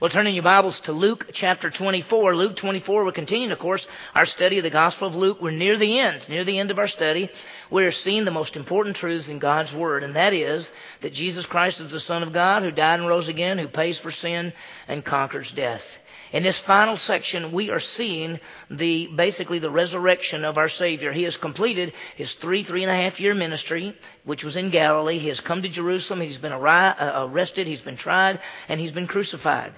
Well, turning your Bibles to Luke chapter 24. Luke 24, we're continuing, of course, our study of the Gospel of Luke. We're near the end, near the end of our study. We're seeing the most important truths in God's Word, and that is that Jesus Christ is the Son of God who died and rose again, who pays for sin and conquers death. In this final section, we are seeing the, basically the resurrection of our Savior. He has completed his three, three and a half year ministry, which was in Galilee. He has come to Jerusalem. He's been uh, arrested. He's been tried and he's been crucified.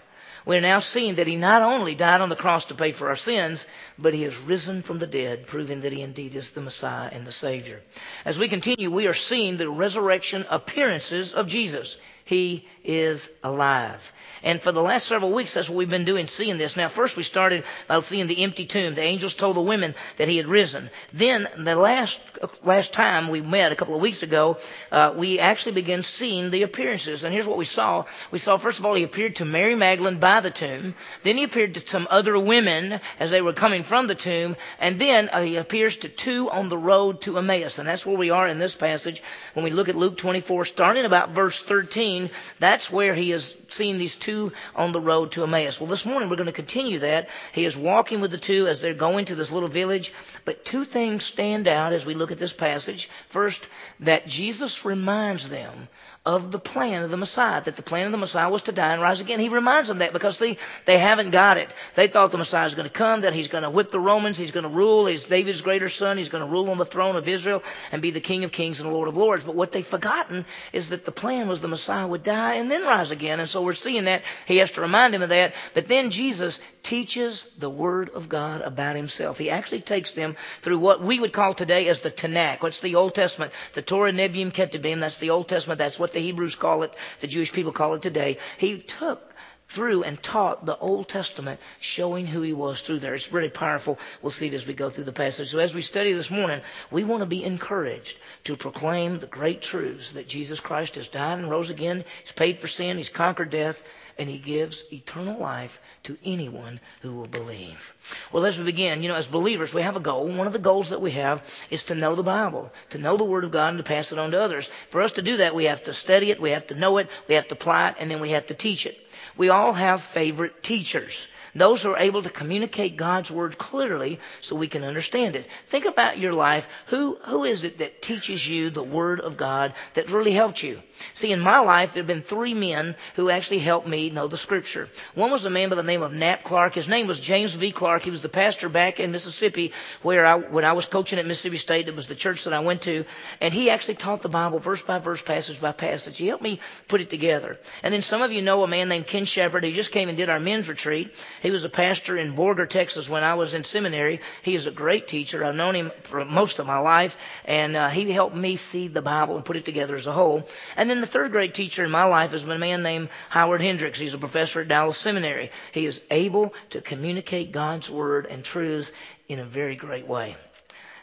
We're now seeing that he not only died on the cross to pay for our sins, but he has risen from the dead, proving that he indeed is the Messiah and the Savior. As we continue, we are seeing the resurrection appearances of Jesus. He is alive. And for the last several weeks, that's what we've been doing, seeing this. Now, first we started by seeing the empty tomb. The angels told the women that he had risen. Then, the last last time we met a couple of weeks ago, uh, we actually began seeing the appearances. And here's what we saw. We saw, first of all, he appeared to Mary Magdalene by the tomb. Then he appeared to some other women as they were coming from the tomb. And then uh, he appears to two on the road to Emmaus. And that's where we are in this passage. When we look at Luke 24, starting about verse 13, that's where he is seeing these two on the road to Emmaus. Well, this morning we're going to continue that. He is walking with the two as they're going to this little village. But two things stand out as we look at this passage. First, that Jesus reminds them of the plan of the Messiah, that the plan of the Messiah was to die and rise again. He reminds them that because they, they haven't got it. They thought the Messiah is going to come, that he's going to whip the Romans, he's going to rule, he's David's greater son, he's going to rule on the throne of Israel and be the King of kings and the Lord of lords. But what they've forgotten is that the plan was the Messiah would die and then rise again. And so we're seeing that. He has to remind him of that. But then Jesus teaches the Word of God about himself. He actually takes them through what we would call today as the Tanakh. What's the Old Testament? The Torah Nevi'im Ketuvim. That's the Old Testament. That's what the Hebrews call it. The Jewish people call it today. He took through and taught the Old Testament, showing who he was through there. It's really powerful. We'll see it as we go through the passage. So as we study this morning, we want to be encouraged to proclaim the great truths that Jesus Christ has died and rose again. He's paid for sin. He's conquered death and he gives eternal life to anyone who will believe. Well, as we begin, you know, as believers, we have a goal. One of the goals that we have is to know the Bible, to know the Word of God and to pass it on to others. For us to do that, we have to study it, we have to know it, we have to apply it, and then we have to teach it. We all have favorite teachers. Those who are able to communicate God's Word clearly so we can understand it. Think about your life. Who, who is it that teaches you the Word of God that really helped you? See, in my life, there have been three men who actually helped me know the Scripture. One was a man by the name of Nat Clark. His name was James V. Clark. He was the pastor back in Mississippi where I, when I was coaching at Mississippi State, it was the church that I went to. And he actually taught the Bible verse by verse, passage by passage. He helped me put it together. And then some of you know a man named Ken Shepard. He just came and did our men's retreat. He was a pastor in Borger, Texas when I was in seminary. He is a great teacher. I've known him for most of my life, and uh, he helped me see the Bible and put it together as a whole. And then the third great teacher in my life has been a man named Howard Hendricks. He's a professor at Dallas Seminary. He is able to communicate God's Word and truths in a very great way.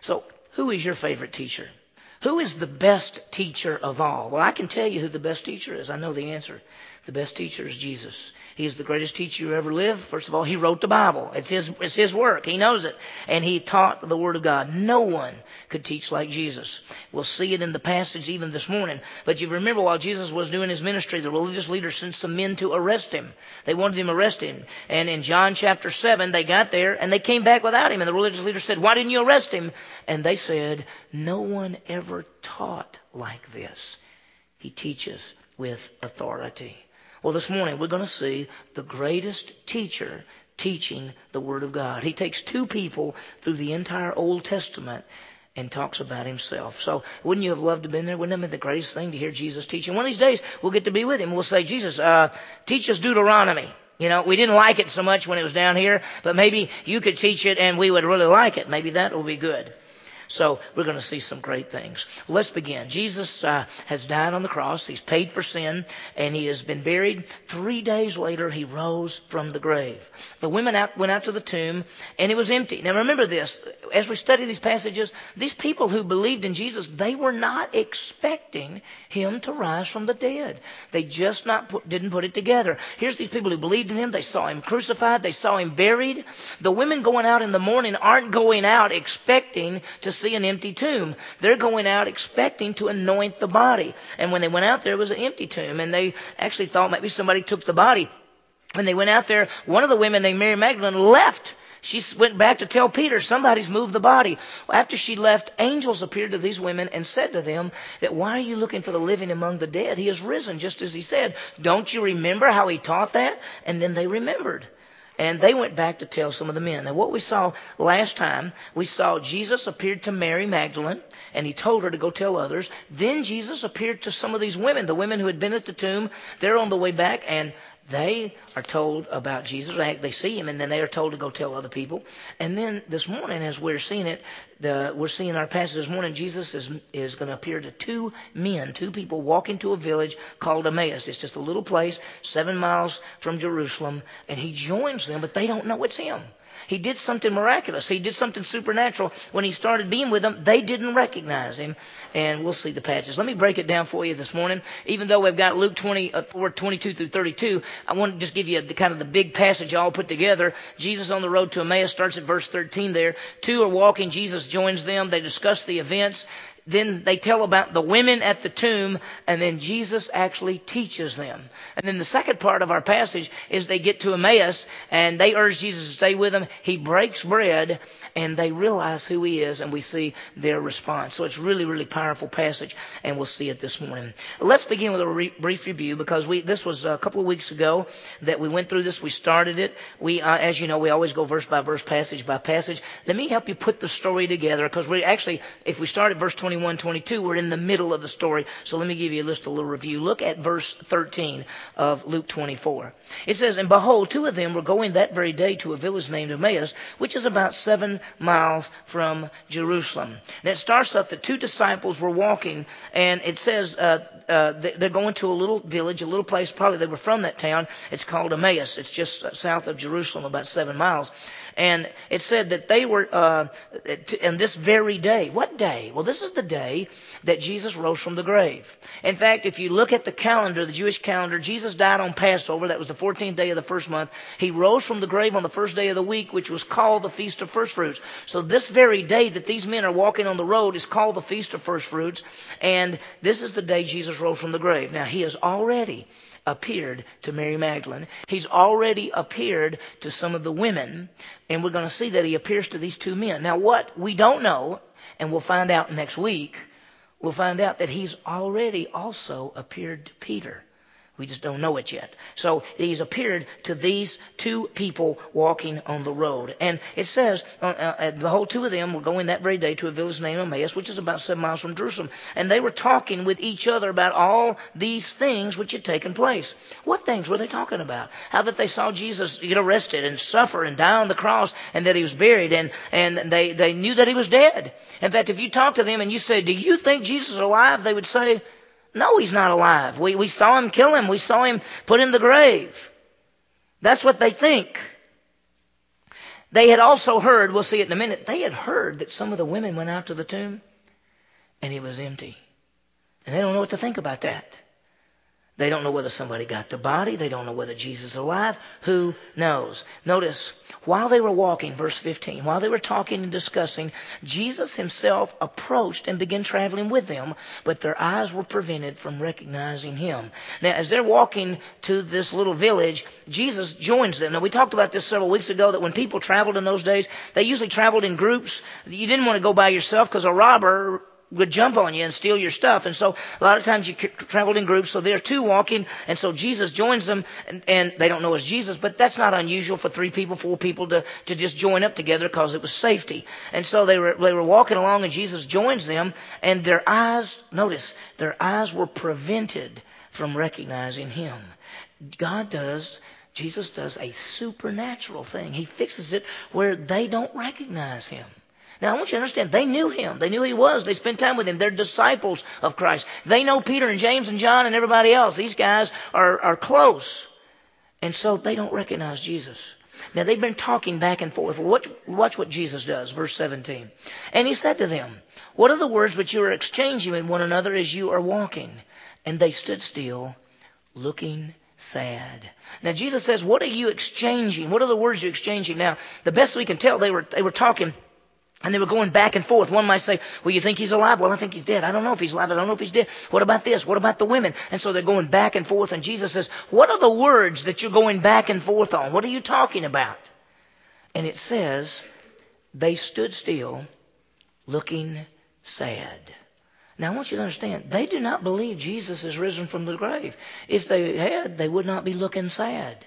So, who is your favorite teacher? Who is the best teacher of all? Well, I can tell you who the best teacher is. I know the answer. The best teacher is Jesus. He's the greatest teacher who ever lived. First of all, he wrote the Bible. It's his, it's his work. He knows it. And he taught the Word of God. No one could teach like Jesus. We'll see it in the passage even this morning. But you remember while Jesus was doing his ministry, the religious leaders sent some men to arrest him. They wanted him arrested. And in John chapter 7, they got there and they came back without him. And the religious leaders said, why didn't you arrest him? And they said, no one ever taught like this. He teaches with authority. Well, this morning we're going to see the greatest teacher teaching the Word of God. He takes two people through the entire Old Testament and talks about himself. So wouldn't you have loved to have been there? Wouldn't it have been the greatest thing to hear Jesus teaching? One of these days we'll get to be with him. We'll say, Jesus, uh, teach us Deuteronomy. You know, we didn't like it so much when it was down here, but maybe you could teach it and we would really like it. Maybe that will be good. So we're going to see some great things. Let's begin. Jesus uh, has died on the cross. He's paid for sin, and he has been buried. Three days later, he rose from the grave. The women out, went out to the tomb, and it was empty. Now remember this. As we study these passages, these people who believed in Jesus, they were not expecting him to rise from the dead. They just not put, didn't put it together. Here's these people who believed in him. They saw him crucified. They saw him buried. The women going out in the morning aren't going out expecting to see an empty tomb. They're going out expecting to anoint the body. And when they went out there, it was an empty tomb. And they actually thought maybe somebody took the body when they went out there, one of the women named Mary Magdalene left. She went back to tell Peter, somebody's moved the body. After she left, angels appeared to these women and said to them that why are you looking for the living among the dead? He has risen, just as he said. Don't you remember how he taught that? And then they remembered. And they went back to tell some of the men. Now, what we saw last time, we saw Jesus appeared to Mary Magdalene, and he told her to go tell others. Then Jesus appeared to some of these women, the women who had been at the tomb. They're on the way back, and they are told about Jesus. They see him, and then they are told to go tell other people. And then this morning, as we're seeing it, the, we're seeing our passage this morning. Jesus is is going to appear to two men, two people walking to a village called Emmaus. It's just a little place, seven miles from Jerusalem, and he joins them, but they don't know it's him. He did something miraculous. He did something supernatural. When he started being with them, they didn't recognize him. And we'll see the patches. Let me break it down for you this morning. Even though we've got Luke 24, uh, 22 through 32, I want to just give you the kind of the big passage all put together. Jesus on the road to Emmaus starts at verse 13 there. Two are walking. Jesus joins them. They discuss the events. Then they tell about the women at the tomb, and then Jesus actually teaches them. And then the second part of our passage is they get to Emmaus, and they urge Jesus to stay with them. He breaks bread, and they realize who he is, and we see their response. So it's really, really powerful passage, and we'll see it this morning. Let's begin with a re- brief review because we this was a couple of weeks ago that we went through this. We started it. We, uh, as you know, we always go verse by verse, passage by passage. Let me help you put the story together because we actually, if we start at verse 20 21, 22, we're in the middle of the story. So let me give you just a little review. Look at verse 13 of Luke 24. It says, And behold, two of them were going that very day to a village named Emmaus, which is about seven miles from Jerusalem. And it starts off that two disciples were walking, and it says uh, uh, they're going to a little village, a little place, probably they were from that town. It's called Emmaus. It's just south of Jerusalem, about seven miles. And it said that they were, uh, in this very day. What day? Well, this is the day that Jesus rose from the grave. In fact, if you look at the calendar, the Jewish calendar, Jesus died on Passover. That was the 14th day of the first month. He rose from the grave on the first day of the week, which was called the Feast of First Fruits. So this very day that these men are walking on the road is called the Feast of First Fruits. And this is the day Jesus rose from the grave. Now, he has already appeared to Mary Magdalene. He's already appeared to some of the women, and we're going to see that he appears to these two men. Now, what we don't know, and we'll find out next week, we'll find out that he's already also appeared to Peter. We just don't know it yet. So he's appeared to these two people walking on the road. And it says, uh, uh, the whole two of them were going that very day to a village named Emmaus, which is about seven miles from Jerusalem. And they were talking with each other about all these things which had taken place. What things were they talking about? How that they saw Jesus get arrested and suffer and die on the cross and that he was buried and, and they, they knew that he was dead. In fact, if you talk to them and you say, do you think Jesus is alive? They would say, no, he's not alive. We, we saw him kill him. We saw him put in the grave. That's what they think. They had also heard, we'll see it in a minute, they had heard that some of the women went out to the tomb and it was empty. And they don't know what to think about that. They don't know whether somebody got the body. They don't know whether Jesus is alive. Who knows? Notice, while they were walking, verse 15, while they were talking and discussing, Jesus himself approached and began traveling with them, but their eyes were prevented from recognizing him. Now, as they're walking to this little village, Jesus joins them. Now, we talked about this several weeks ago that when people traveled in those days, they usually traveled in groups. You didn't want to go by yourself because a robber would jump on you and steal your stuff. And so a lot of times you traveled in groups. So they're two walking. And so Jesus joins them and, and, they don't know it's Jesus, but that's not unusual for three people, four people to, to just join up together because it was safety. And so they were, they were walking along and Jesus joins them and their eyes, notice, their eyes were prevented from recognizing him. God does Jesus does a supernatural thing. He fixes it where they don't recognize him. Now, I want you to understand, they knew him. They knew he was. They spent time with him. They're disciples of Christ. They know Peter and James and John and everybody else. These guys are, are close. And so they don't recognize Jesus. Now, they've been talking back and forth. Watch, watch what Jesus does, verse 17. And he said to them, What are the words which you are exchanging with one another as you are walking? And they stood still, looking sad. Now Jesus says, what are you exchanging? What are the words you're exchanging? Now, the best we can tell, they were, they were talking And they were going back and forth. One might say, well, you think he's alive? Well, I think he's dead. I don't know if he's alive. I don't know if he's dead. What about this? What about the women? And so they're going back and forth. And Jesus says, what are the words that you're going back and forth on? What are you talking about? And it says, they stood still looking sad. Now I want you to understand, they do not believe Jesus is risen from the grave. If they had, they would not be looking sad.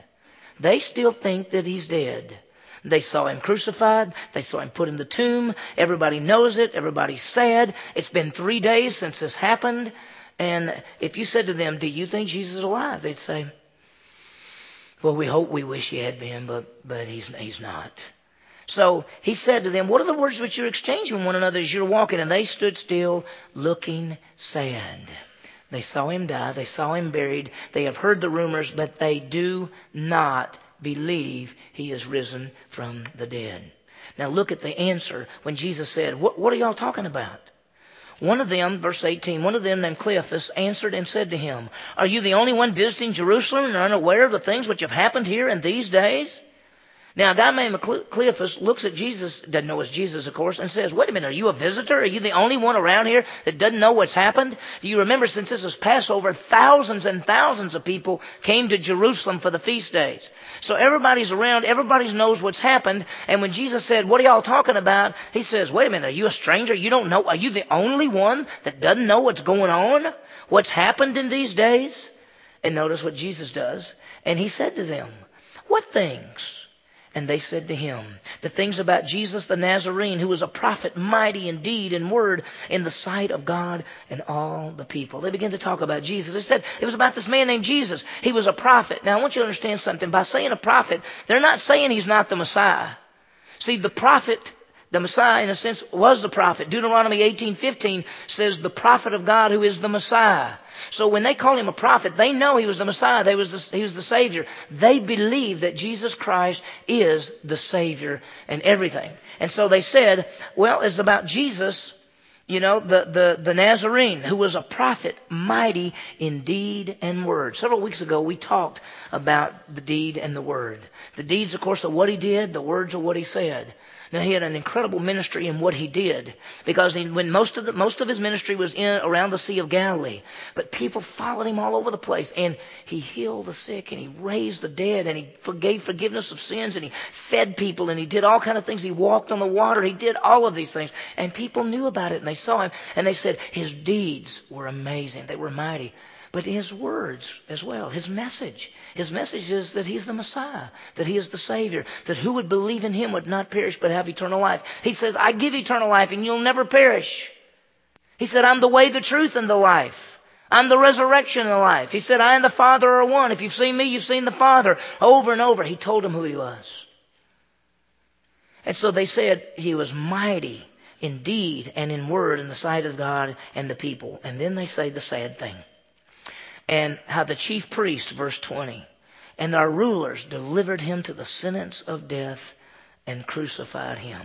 They still think that he's dead. They saw him crucified. They saw him put in the tomb. Everybody knows it. Everybody's sad. It's been three days since this happened. And if you said to them, Do you think Jesus is alive? They'd say, Well, we hope we wish he had been, but, but he's, he's not. So he said to them, What are the words which you're exchanging with one another as you're walking? And they stood still, looking sad. They saw him die. They saw him buried. They have heard the rumors, but they do not believe he is risen from the dead. Now look at the answer when Jesus said, What, what are y'all talking about? One of them, verse 18, one of them named Cleophas answered and said to him, Are you the only one visiting Jerusalem and unaware of the things which have happened here in these days? Now, named Cleophas looks at Jesus, doesn't know it's Jesus, of course, and says, Wait a minute, are you a visitor? Are you the only one around here that doesn't know what's happened? Do you remember since this is Passover, thousands and thousands of people came to Jerusalem for the feast days. So everybody's around, everybody knows what's happened, and when Jesus said, What are y'all talking about? He says, Wait a minute, are you a stranger? You don't know? Are you the only one that doesn't know what's going on? What's happened in these days? And notice what Jesus does. And he said to them, What things? And they said to him, The things about Jesus the Nazarene, who was a prophet, mighty in deed and word in the sight of God and all the people. They began to talk about Jesus. They said it was about this man named Jesus. He was a prophet. Now I want you to understand something. By saying a prophet, they're not saying he's not the Messiah. See, the prophet the Messiah, in a sense, was the prophet. Deuteronomy 18:15 says, "The prophet of God who is the Messiah." So when they call him a prophet, they know he was the Messiah. They was the, he was the Savior. They believe that Jesus Christ is the Savior and everything. And so they said, well, it's about Jesus, you know, the, the, the Nazarene, who was a prophet, mighty in deed and word. Several weeks ago, we talked about the deed and the word. The deeds, of course, are what he did. The words are what he said. Now he had an incredible ministry in what he did because he, when most of the, most of his ministry was in around the Sea of Galilee, but people followed him all over the place, and he healed the sick, and he raised the dead, and he forgave forgiveness of sins, and he fed people, and he did all kind of things. He walked on the water, he did all of these things, and people knew about it, and they saw him, and they said his deeds were amazing, they were mighty but his words as well, his message. His message is that he's the Messiah, that he is the Savior, that who would believe in him would not perish but have eternal life. He says, I give eternal life and you'll never perish. He said, I'm the way, the truth, and the life. I'm the resurrection and the life. He said, I and the Father are one. If you've seen me, you've seen the Father. Over and over, he told them who he was. And so they said he was mighty in deed and in word in the sight of God and the people. And then they say the sad thing and how the chief priest, verse 20, and our rulers delivered him to the sentence of death and crucified him.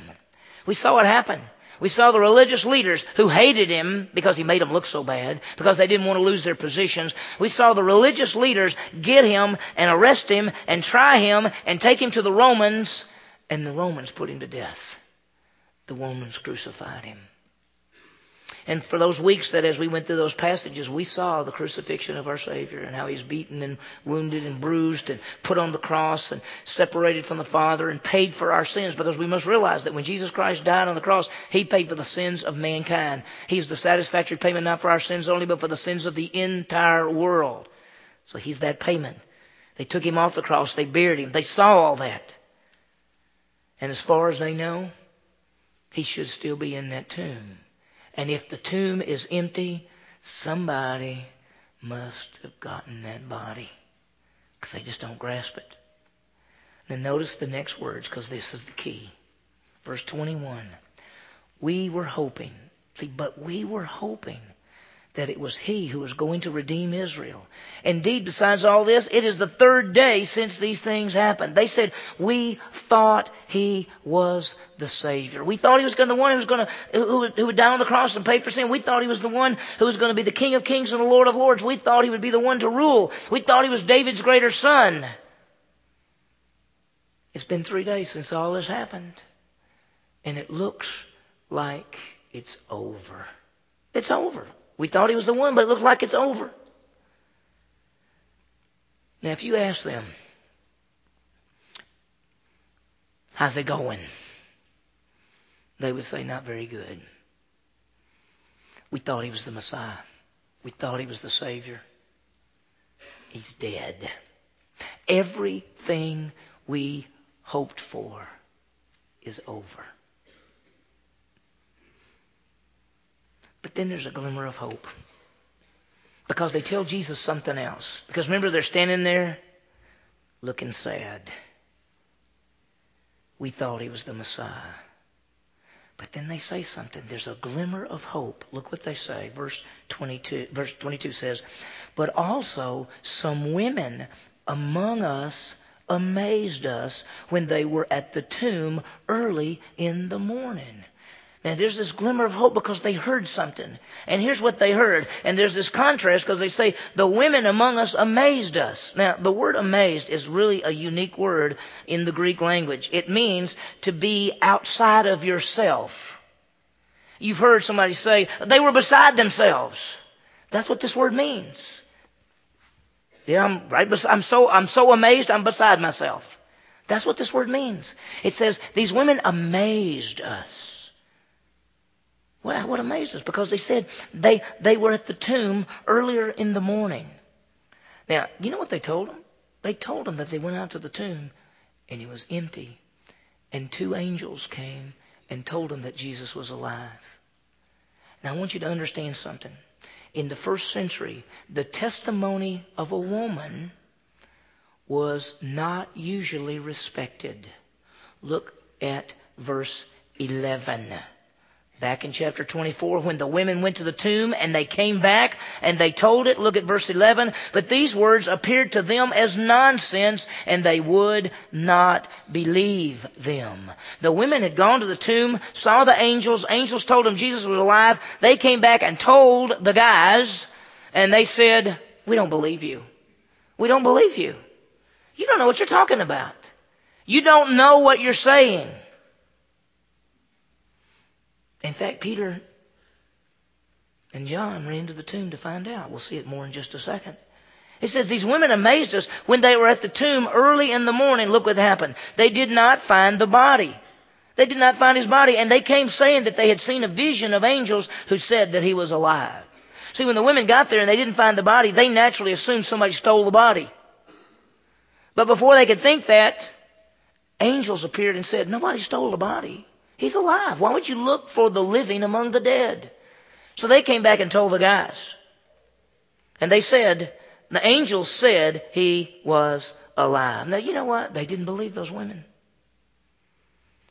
We saw what happened. We saw the religious leaders who hated him because he made them look so bad, because they didn't want to lose their positions. We saw the religious leaders get him and arrest him and try him and take him to the Romans, and the Romans put him to death. The Romans crucified him. And for those weeks that as we went through those passages, we saw the crucifixion of our Savior and how He's beaten and wounded and bruised and put on the cross and separated from the Father and paid for our sins. Because we must realize that when Jesus Christ died on the cross, He paid for the sins of mankind. He's the satisfactory payment not for our sins only, but for the sins of the entire world. So He's that payment. They took Him off the cross. They buried Him. They saw all that. And as far as they know, He should still be in that tomb. And if the tomb is empty, somebody must have gotten that body because they just don't grasp it. Then notice the next words because this is the key. Verse 21. We were hoping, see, but we were hoping that it was he who was going to redeem Israel. Indeed, besides all this, it is the third day since these things happened. They said, we thought he was the Savior. We thought he was going to the one who was going to, who, who would die on the cross and pay for sin. We thought he was the one who was going to be the King of Kings and the Lord of Lords. We thought he would be the one to rule. We thought he was David's greater son. It's been three days since all this happened. And it looks like it's over. It's over. We thought he was the one, but it looks like it's over. Now, if you ask them, how's it going? They would say, not very good. We thought he was the Messiah. We thought he was the Savior. He's dead. Everything we hoped for is over. But then there's a glimmer of hope. Because they tell Jesus something else. Because remember, they're standing there looking sad. We thought he was the Messiah. But then they say something. There's a glimmer of hope. Look what they say. Verse 22, verse 22 says, But also some women among us amazed us when they were at the tomb early in the morning. Now there's this glimmer of hope because they heard something. And here's what they heard. And there's this contrast because they say, the women among us amazed us. Now the word amazed is really a unique word in the Greek language. It means to be outside of yourself. You've heard somebody say, they were beside themselves. That's what this word means. Yeah, I'm right. I'm so, I'm so amazed, I'm beside myself. That's what this word means. It says, these women amazed us. What, what amazed us? Because they said they, they were at the tomb earlier in the morning. Now, you know what they told them? They told them that they went out to the tomb and it was empty. And two angels came and told them that Jesus was alive. Now, I want you to understand something. In the first century, the testimony of a woman was not usually respected. Look at verse 11. Back in chapter 24, when the women went to the tomb and they came back and they told it, look at verse 11, but these words appeared to them as nonsense and they would not believe them. The women had gone to the tomb, saw the angels, angels told them Jesus was alive. They came back and told the guys and they said, we don't believe you. We don't believe you. You don't know what you're talking about. You don't know what you're saying. In fact, Peter and John ran to the tomb to find out. We'll see it more in just a second. It says, These women amazed us when they were at the tomb early in the morning. Look what happened. They did not find the body. They did not find his body, and they came saying that they had seen a vision of angels who said that he was alive. See, when the women got there and they didn't find the body, they naturally assumed somebody stole the body. But before they could think that, angels appeared and said, Nobody stole the body. He's alive. Why would you look for the living among the dead? So they came back and told the guys. And they said, the angels said he was alive. Now, you know what? They didn't believe those women.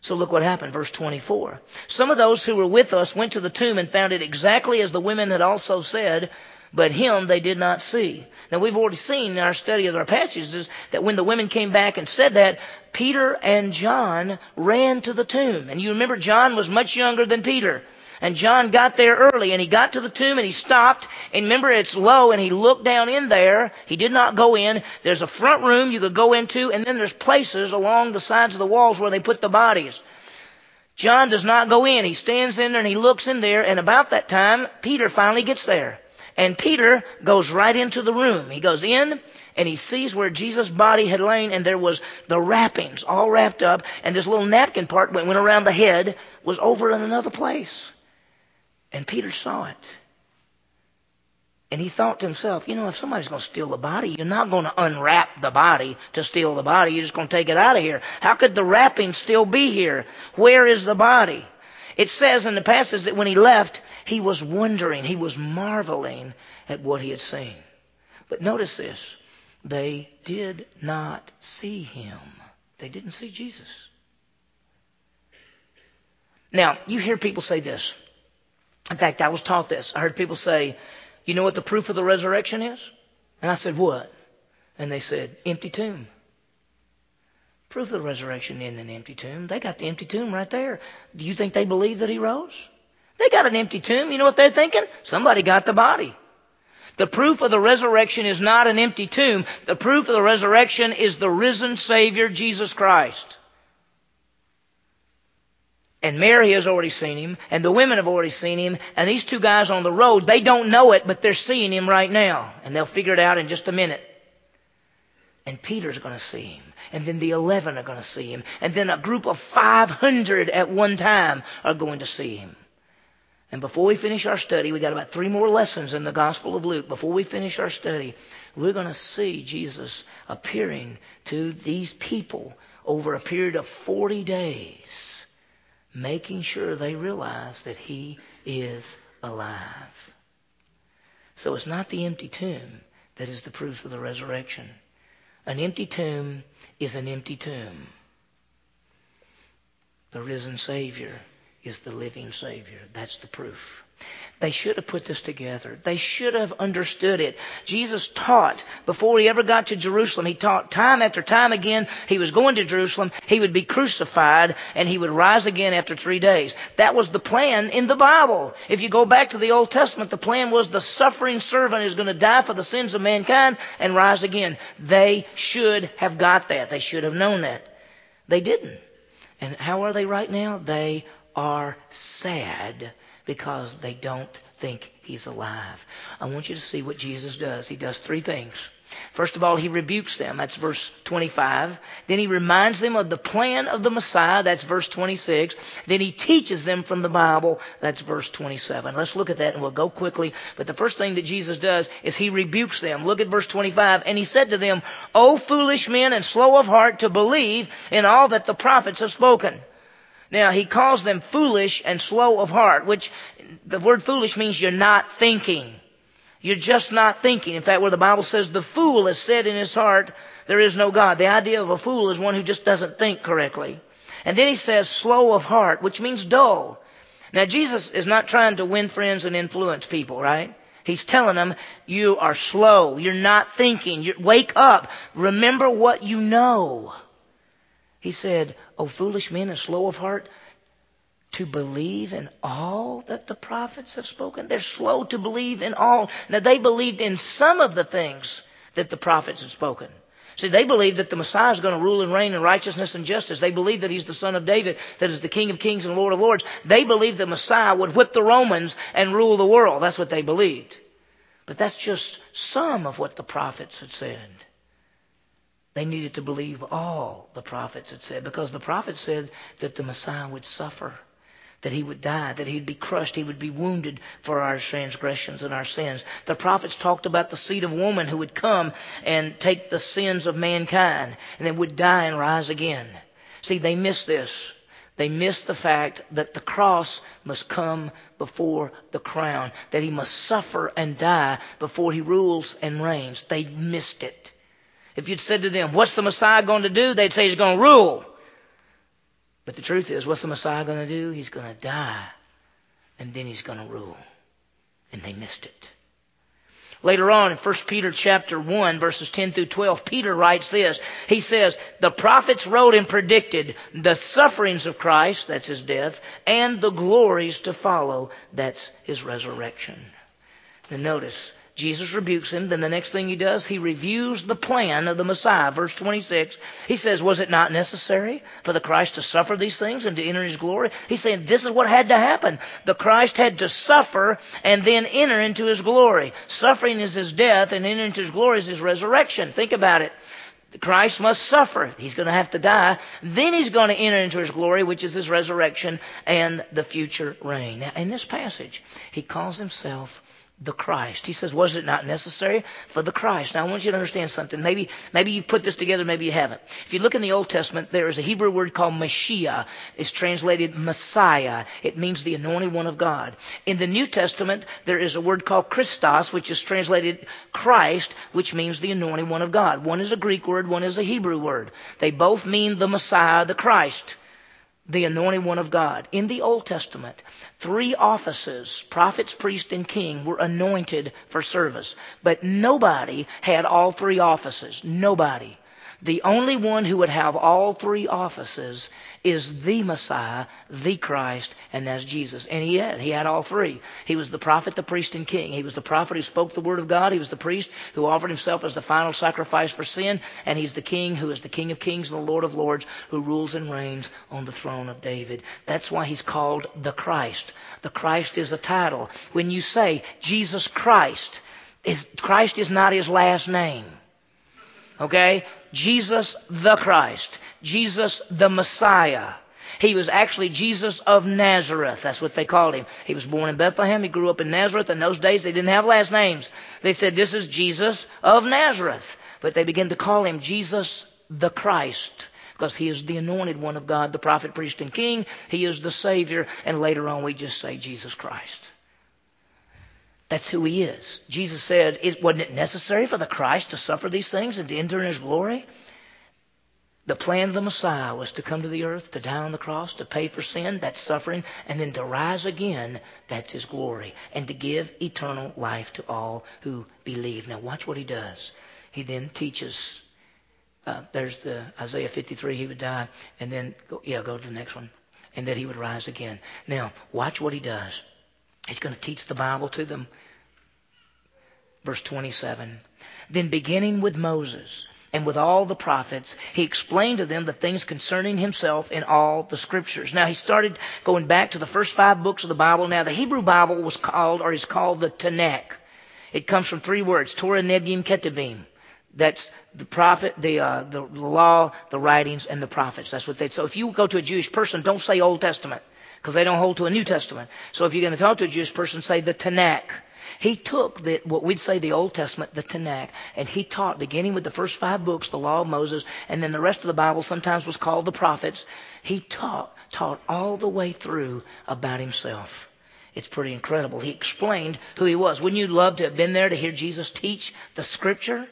So look what happened, verse 24. Some of those who were with us went to the tomb and found it exactly as the women had also said, but him they did not see. Now we've already seen in our study of our passages that when the women came back and said that, Peter and John ran to the tomb. And you remember John was much younger than Peter. And John got there early and he got to the tomb and he stopped. And remember it's low and he looked down in there. He did not go in. There's a front room you could go into and then there's places along the sides of the walls where they put the bodies. John does not go in. He stands in there and he looks in there and about that time Peter finally gets there. And Peter goes right into the room. He goes in and he sees where Jesus' body had lain and there was the wrappings all wrapped up and this little napkin part that went around the head was over in another place. And Peter saw it. And he thought to himself, you know, if somebody's going to steal the body, you're not going to unwrap the body to steal the body. You're just going to take it out of here. How could the wrapping still be here? Where is the body? It says in the passage that when he left, he was wondering, he was marveling at what he had seen. But notice this. They did not see him. They didn't see Jesus. Now, you hear people say this. In fact, I was taught this. I heard people say, you know what the proof of the resurrection is? And I said, what? And they said, empty tomb. Proof of the resurrection in an empty tomb. They got the empty tomb right there. Do you think they believe that he rose? They got an empty tomb. You know what they're thinking? Somebody got the body. The proof of the resurrection is not an empty tomb. The proof of the resurrection is the risen Savior, Jesus Christ. And Mary has already seen him, and the women have already seen him, and these two guys on the road, they don't know it, but they're seeing him right now. And they'll figure it out in just a minute. And Peter's going to see him. And then the 11 are going to see him. And then a group of 500 at one time are going to see him. And before we finish our study, we got about three more lessons in the Gospel of Luke. Before we finish our study, we're going to see Jesus appearing to these people over a period of 40 days making sure they realize that he is alive. So it's not the empty tomb that is the proof of the resurrection. An empty tomb is an empty tomb. The risen Savior is the living Savior. That's the proof. They should have put this together. They should have understood it. Jesus taught before he ever got to Jerusalem. He taught time after time again. He was going to Jerusalem. He would be crucified and he would rise again after three days. That was the plan in the Bible. If you go back to the Old Testament, the plan was the suffering servant is going to die for the sins of mankind and rise again. They should have got that. They should have known that. They didn't. And how are they right now? They are sad because they don't think he's alive. I want you to see what Jesus does. He does three things. First of all, he rebukes them. That's verse 25. Then he reminds them of the plan of the Messiah. That's verse 26. Then he teaches them from the Bible. That's verse 27. Let's look at that and we'll go quickly. But the first thing that Jesus does is he rebukes them. Look at verse 25. And he said to them, O foolish men and slow of heart to believe in all that the prophets have spoken. Now, he calls them foolish and slow of heart, which the word foolish means you're not thinking. You're just not thinking. In fact, where the Bible says the fool has said in his heart, there is no God. The idea of a fool is one who just doesn't think correctly. And then he says slow of heart, which means dull. Now, Jesus is not trying to win friends and influence people, right? He's telling them, you are slow. You're not thinking. You're, wake up. Remember what you know. He said, O foolish men and slow of heart to believe in all that the prophets have spoken. They're slow to believe in all. Now they believed in some of the things that the prophets had spoken. See, they believed that the Messiah is going to rule and reign in righteousness and justice. They believed that he's the son of David, that is the King of kings and Lord of lords. They believed the Messiah would whip the Romans and rule the world. That's what they believed. But that's just some of what the prophets had said. They needed to believe all the prophets had said because the prophets said that the Messiah would suffer, that he would die, that he'd be crushed, he would be wounded for our transgressions and our sins. The prophets talked about the seed of woman who would come and take the sins of mankind and then would die and rise again. See, they missed this. They missed the fact that the cross must come before the crown, that he must suffer and die before he rules and reigns. They missed it. If you'd said to them, What's the Messiah going to do? They'd say he's going to rule. But the truth is, what's the Messiah going to do? He's going to die, and then he's going to rule. And they missed it. Later on in 1 Peter chapter 1 verses 10 through 12, Peter writes this. He says, the prophets wrote and predicted the sufferings of Christ, that's his death, and the glories to follow, that's his resurrection. Now notice, Jesus rebukes him. Then the next thing he does, he reviews the plan of the Messiah. Verse 26, he says, Was it not necessary for the Christ to suffer these things and to enter his glory? He's saying this is what had to happen. The Christ had to suffer and then enter into his glory. Suffering is his death and entering into his glory is his resurrection. Think about it. The Christ must suffer. He's going to have to die. Then he's going to enter into his glory, which is his resurrection and the future reign. Now, in this passage, he calls himself the Christ. He says, was it not necessary for the Christ? Now I want you to understand something. Maybe, maybe you put this together, maybe you haven't. If you look in the Old Testament, there is a Hebrew word called Mashiach. It's translated Messiah. It means the anointed one of God. In the New Testament, there is a word called Christos, which is translated Christ, which means the anointed one of God. One is a Greek word, one is a Hebrew word. They both mean the Messiah, the Christ the anointed one of God. In the Old Testament, three offices, prophets, priest, and king, were anointed for service. But nobody had all three offices. Nobody. The only one who would have all three offices is the Messiah, the Christ, and that's Jesus. And he had. He had all three. He was the prophet, the priest, and king. He was the prophet who spoke the word of God. He was the priest who offered himself as the final sacrifice for sin. And he's the king who is the King of kings and the Lord of lords who rules and reigns on the throne of David. That's why he's called the Christ. The Christ is a title. When you say Jesus Christ, Christ is not his last name. Okay? Jesus the Christ. Jesus the Messiah. He was actually Jesus of Nazareth. That's what they called him. He was born in Bethlehem. He grew up in Nazareth. In those days, they didn't have last names. They said, This is Jesus of Nazareth. But they began to call him Jesus the Christ because he is the anointed one of God, the prophet, priest, and king. He is the Savior. And later on, we just say Jesus Christ. That's who he is. Jesus said, Wasn't it necessary for the Christ to suffer these things and to enter in his glory? The plan of the Messiah was to come to the earth, to die on the cross, to pay for sin, that's suffering, and then to rise again, that's his glory, and to give eternal life to all who believe. Now, watch what he does. He then teaches. Uh, there's the Isaiah 53, he would die, and then, go, yeah, go to the next one, and that he would rise again. Now, watch what he does. He's going to teach the Bible to them. Verse 27. Then beginning with Moses and with all the prophets, he explained to them the things concerning himself in all the scriptures. Now he started going back to the first five books of the Bible. Now the Hebrew Bible was called, or is called the Tanakh. It comes from three words, Torah, Nevi'im, Ketuvim. That's the prophet, the, uh, the law, the writings, and the prophets. That's what they. So if you go to a Jewish person, don't say Old Testament because they don't hold to a New Testament. So if you're going to talk to a Jewish person, say the Tanakh. He took the, what we'd say the Old Testament, the Tanakh, and he taught, beginning with the first five books, the Law of Moses, and then the rest of the Bible sometimes was called the prophets. He taught, taught all the way through about himself. It's pretty incredible. He explained who he was. Wouldn't you love to have been there to hear Jesus teach the Scripture?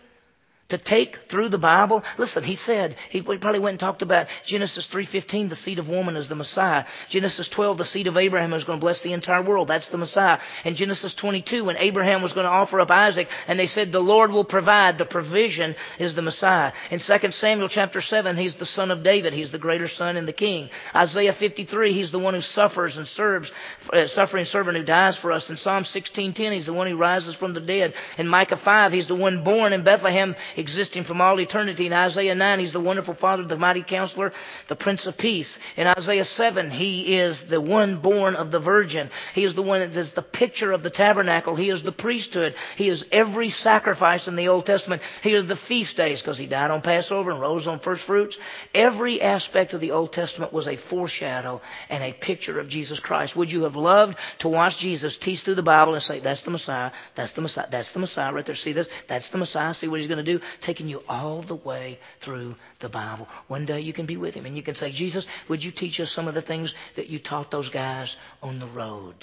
To take through the Bible. Listen, he said, he probably went and talked about Genesis 3.15, the seed of woman is the Messiah. Genesis 12, the seed of Abraham is going to bless the entire world. That's the Messiah. And Genesis 22, when Abraham was going to offer up Isaac, and they said, the Lord will provide. The provision is the Messiah. In 2 Samuel chapter 7, he's the son of David. He's the greater son and the king. Isaiah 53, he's the one who suffers and serves, uh, suffering servant who dies for us. In Psalm 16.10, he's the one who rises from the dead. In Micah 5, he's the one born in Bethlehem existing from all eternity. In Isaiah 9, he's the wonderful Father, the mighty counselor, the Prince of Peace. In Isaiah 7, he is the one born of the Virgin. He is the one that is the picture of the tabernacle. He is the priesthood. He is every sacrifice in the Old Testament. He is the feast days because he died on Passover and rose on first fruits. Every aspect of the Old Testament was a foreshadow and a picture of Jesus Christ. Would you have loved to watch Jesus teach through the Bible and say, that's the Messiah, that's the Messiah, that's the Messiah right there. See this? That's the Messiah. See what he's going to do? Taking you all the way through the Bible. One day you can be with him and you can say, Jesus, would you teach us some of the things that you taught those guys on the road?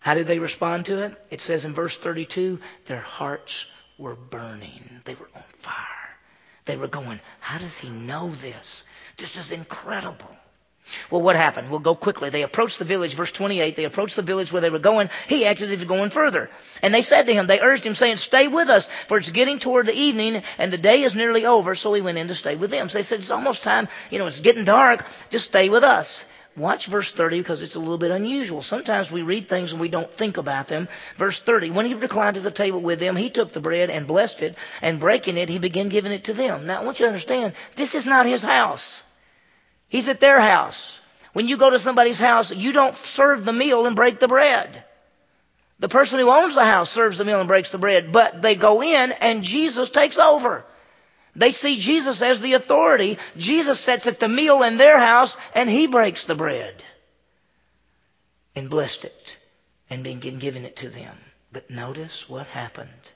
How did they respond to it? It says in verse 32 their hearts were burning, they were on fire. They were going, How does he know this? This is incredible. Well, what happened? We'll go quickly. They approached the village, verse 28. They approached the village where they were going. He acted as if going further. And they said to him, they urged him, saying, Stay with us, for it's getting toward the evening, and the day is nearly over. So he went in to stay with them. So they said, It's almost time. You know, it's getting dark. Just stay with us. Watch verse 30 because it's a little bit unusual. Sometimes we read things and we don't think about them. Verse 30, when he reclined at the table with them, he took the bread and blessed it, and breaking it, he began giving it to them. Now, I want you to understand, this is not his house. He's at their house. When you go to somebody's house, you don't serve the meal and break the bread. The person who owns the house serves the meal and breaks the bread, but they go in and Jesus takes over. They see Jesus as the authority. Jesus sits at the meal in their house and he breaks the bread and blessed it and began giving it to them. But notice what happened.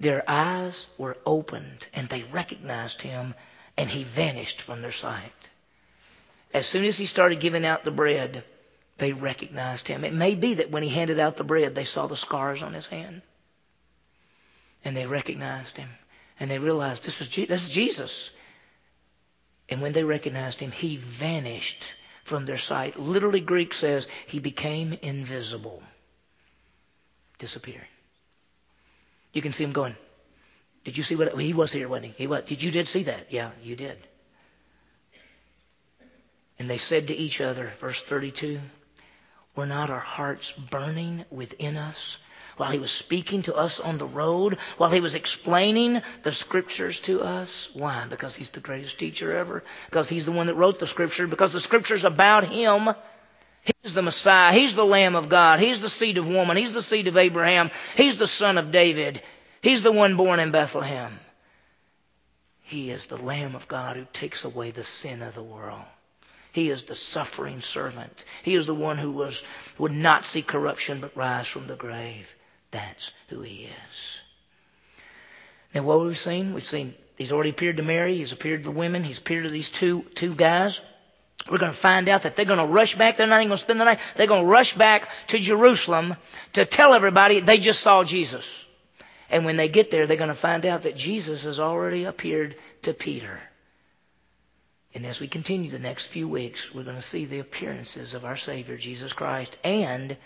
Their eyes were opened and they recognized him and he vanished from their sight. As soon as he started giving out the bread, they recognized him. It may be that when he handed out the bread, they saw the scars on his hand. And they recognized him. And they realized this was Je- this is Jesus. And when they recognized him, he vanished from their sight. Literally, Greek says he became invisible, disappeared. You can see him going. Did you see what he was here, wasn't he? He was. Did you did see that? Yeah, you did. And they said to each other, verse 32, were not our hearts burning within us while he was speaking to us on the road, while he was explaining the scriptures to us? Why? Because he's the greatest teacher ever. Because he's the one that wrote the scripture. Because the scripture's about him. He's the Messiah. He's the Lamb of God. He's the seed of woman. He's the seed of Abraham. He's the son of David. He's the one born in Bethlehem. He is the Lamb of God who takes away the sin of the world. He is the suffering servant. He is the one who was, would not see corruption but rise from the grave. That's who he is. Now, what we've seen? We've seen he's already appeared to Mary. He's appeared to the women. He's appeared to these two, two guys. We're going to find out that they're going to rush back. They're not even going to spend the night. They're going to rush back to Jerusalem to tell everybody they just saw Jesus. And when they get there, they're going to find out that Jesus has already appeared to Peter. And as we continue the next few weeks, we're going to see the appearances of our Savior, Jesus Christ, and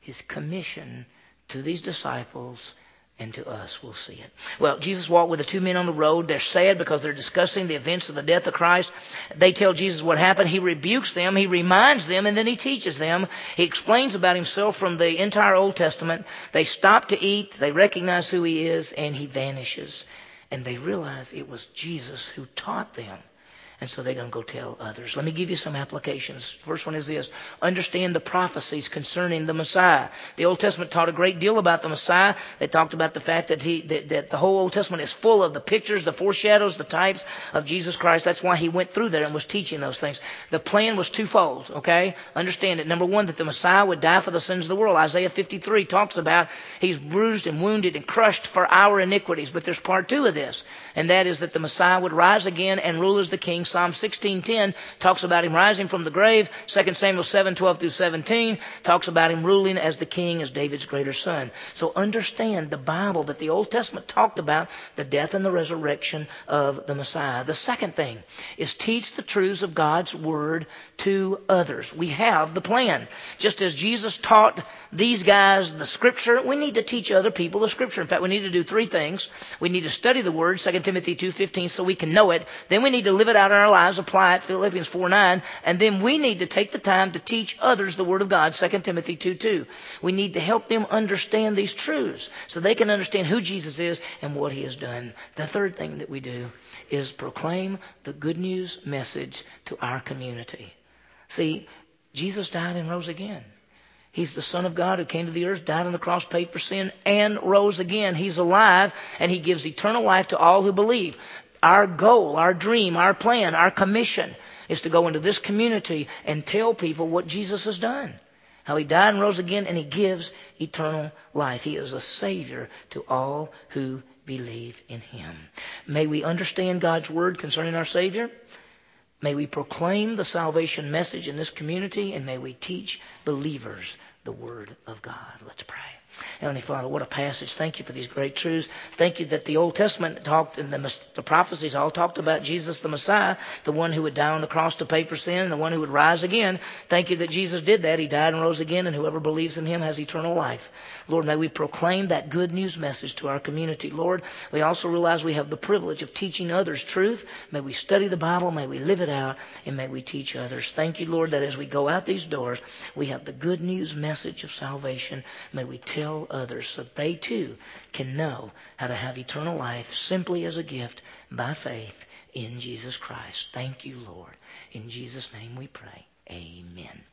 his commission to these disciples and to us. We'll see it. Well, Jesus walked with the two men on the road. They're sad because they're discussing the events of the death of Christ. They tell Jesus what happened. He rebukes them, he reminds them, and then he teaches them. He explains about himself from the entire Old Testament. They stop to eat, they recognize who he is, and he vanishes. And they realize it was Jesus who taught them. And so they're going to go tell others. Let me give you some applications. First one is this. Understand the prophecies concerning the Messiah. The Old Testament taught a great deal about the Messiah. They talked about the fact that he, that, that the whole Old Testament is full of the pictures, the foreshadows, the types of Jesus Christ. That's why he went through there and was teaching those things. The plan was twofold, okay? Understand it. Number one, that the Messiah would die for the sins of the world. Isaiah 53 talks about he's bruised and wounded and crushed for our iniquities. But there's part two of this. And that is that the Messiah would rise again and rule as the king Psalm 16:10 talks about him rising from the grave. 2 Samuel 7:12 through 17 talks about him ruling as the king as David's greater son. So understand the Bible that the Old Testament talked about the death and the resurrection of the Messiah. The second thing is teach the truths of God's word to others. We have the plan. Just as Jesus taught these guys the scripture, we need to teach other people the scripture. In fact, we need to do three things. We need to study the word, 2 Timothy 2:15 so we can know it. Then we need to live it out our lives, apply it, Philippians 4:9, and then we need to take the time to teach others the word of God, 2 Timothy 2:2. We need to help them understand these truths so they can understand who Jesus is and what he has done. The third thing that we do is proclaim the good news message to our community. See, Jesus died and rose again. He's the Son of God who came to the earth, died on the cross, paid for sin, and rose again. He's alive, and He gives eternal life to all who believe. Our goal, our dream, our plan, our commission is to go into this community and tell people what Jesus has done. How He died and rose again, and He gives eternal life. He is a Savior to all who believe in Him. May we understand God's Word concerning our Savior. May we proclaim the salvation message in this community and may we teach believers the Word of God. Let's pray. Heavenly Father, what a passage. Thank you for these great truths. Thank you that the Old Testament talked and the, the, prophecies all talked about Jesus the Messiah, the one who would die on the cross to pay for sin, the one who would rise again. Thank you that Jesus did that. He died and rose again, and whoever believes in him has eternal life. Lord, may we proclaim that good news message to our community. Lord, we also realize we have the privilege of teaching others truth. May we study the Bible, may we live it out, and may we teach others. Thank you, Lord, that as we go out these doors, we have the good news message of salvation. May we tell tell others so they too can know how to have eternal life simply as a gift by faith in Jesus Christ. Thank you, Lord. In Jesus' name we pray. Amen.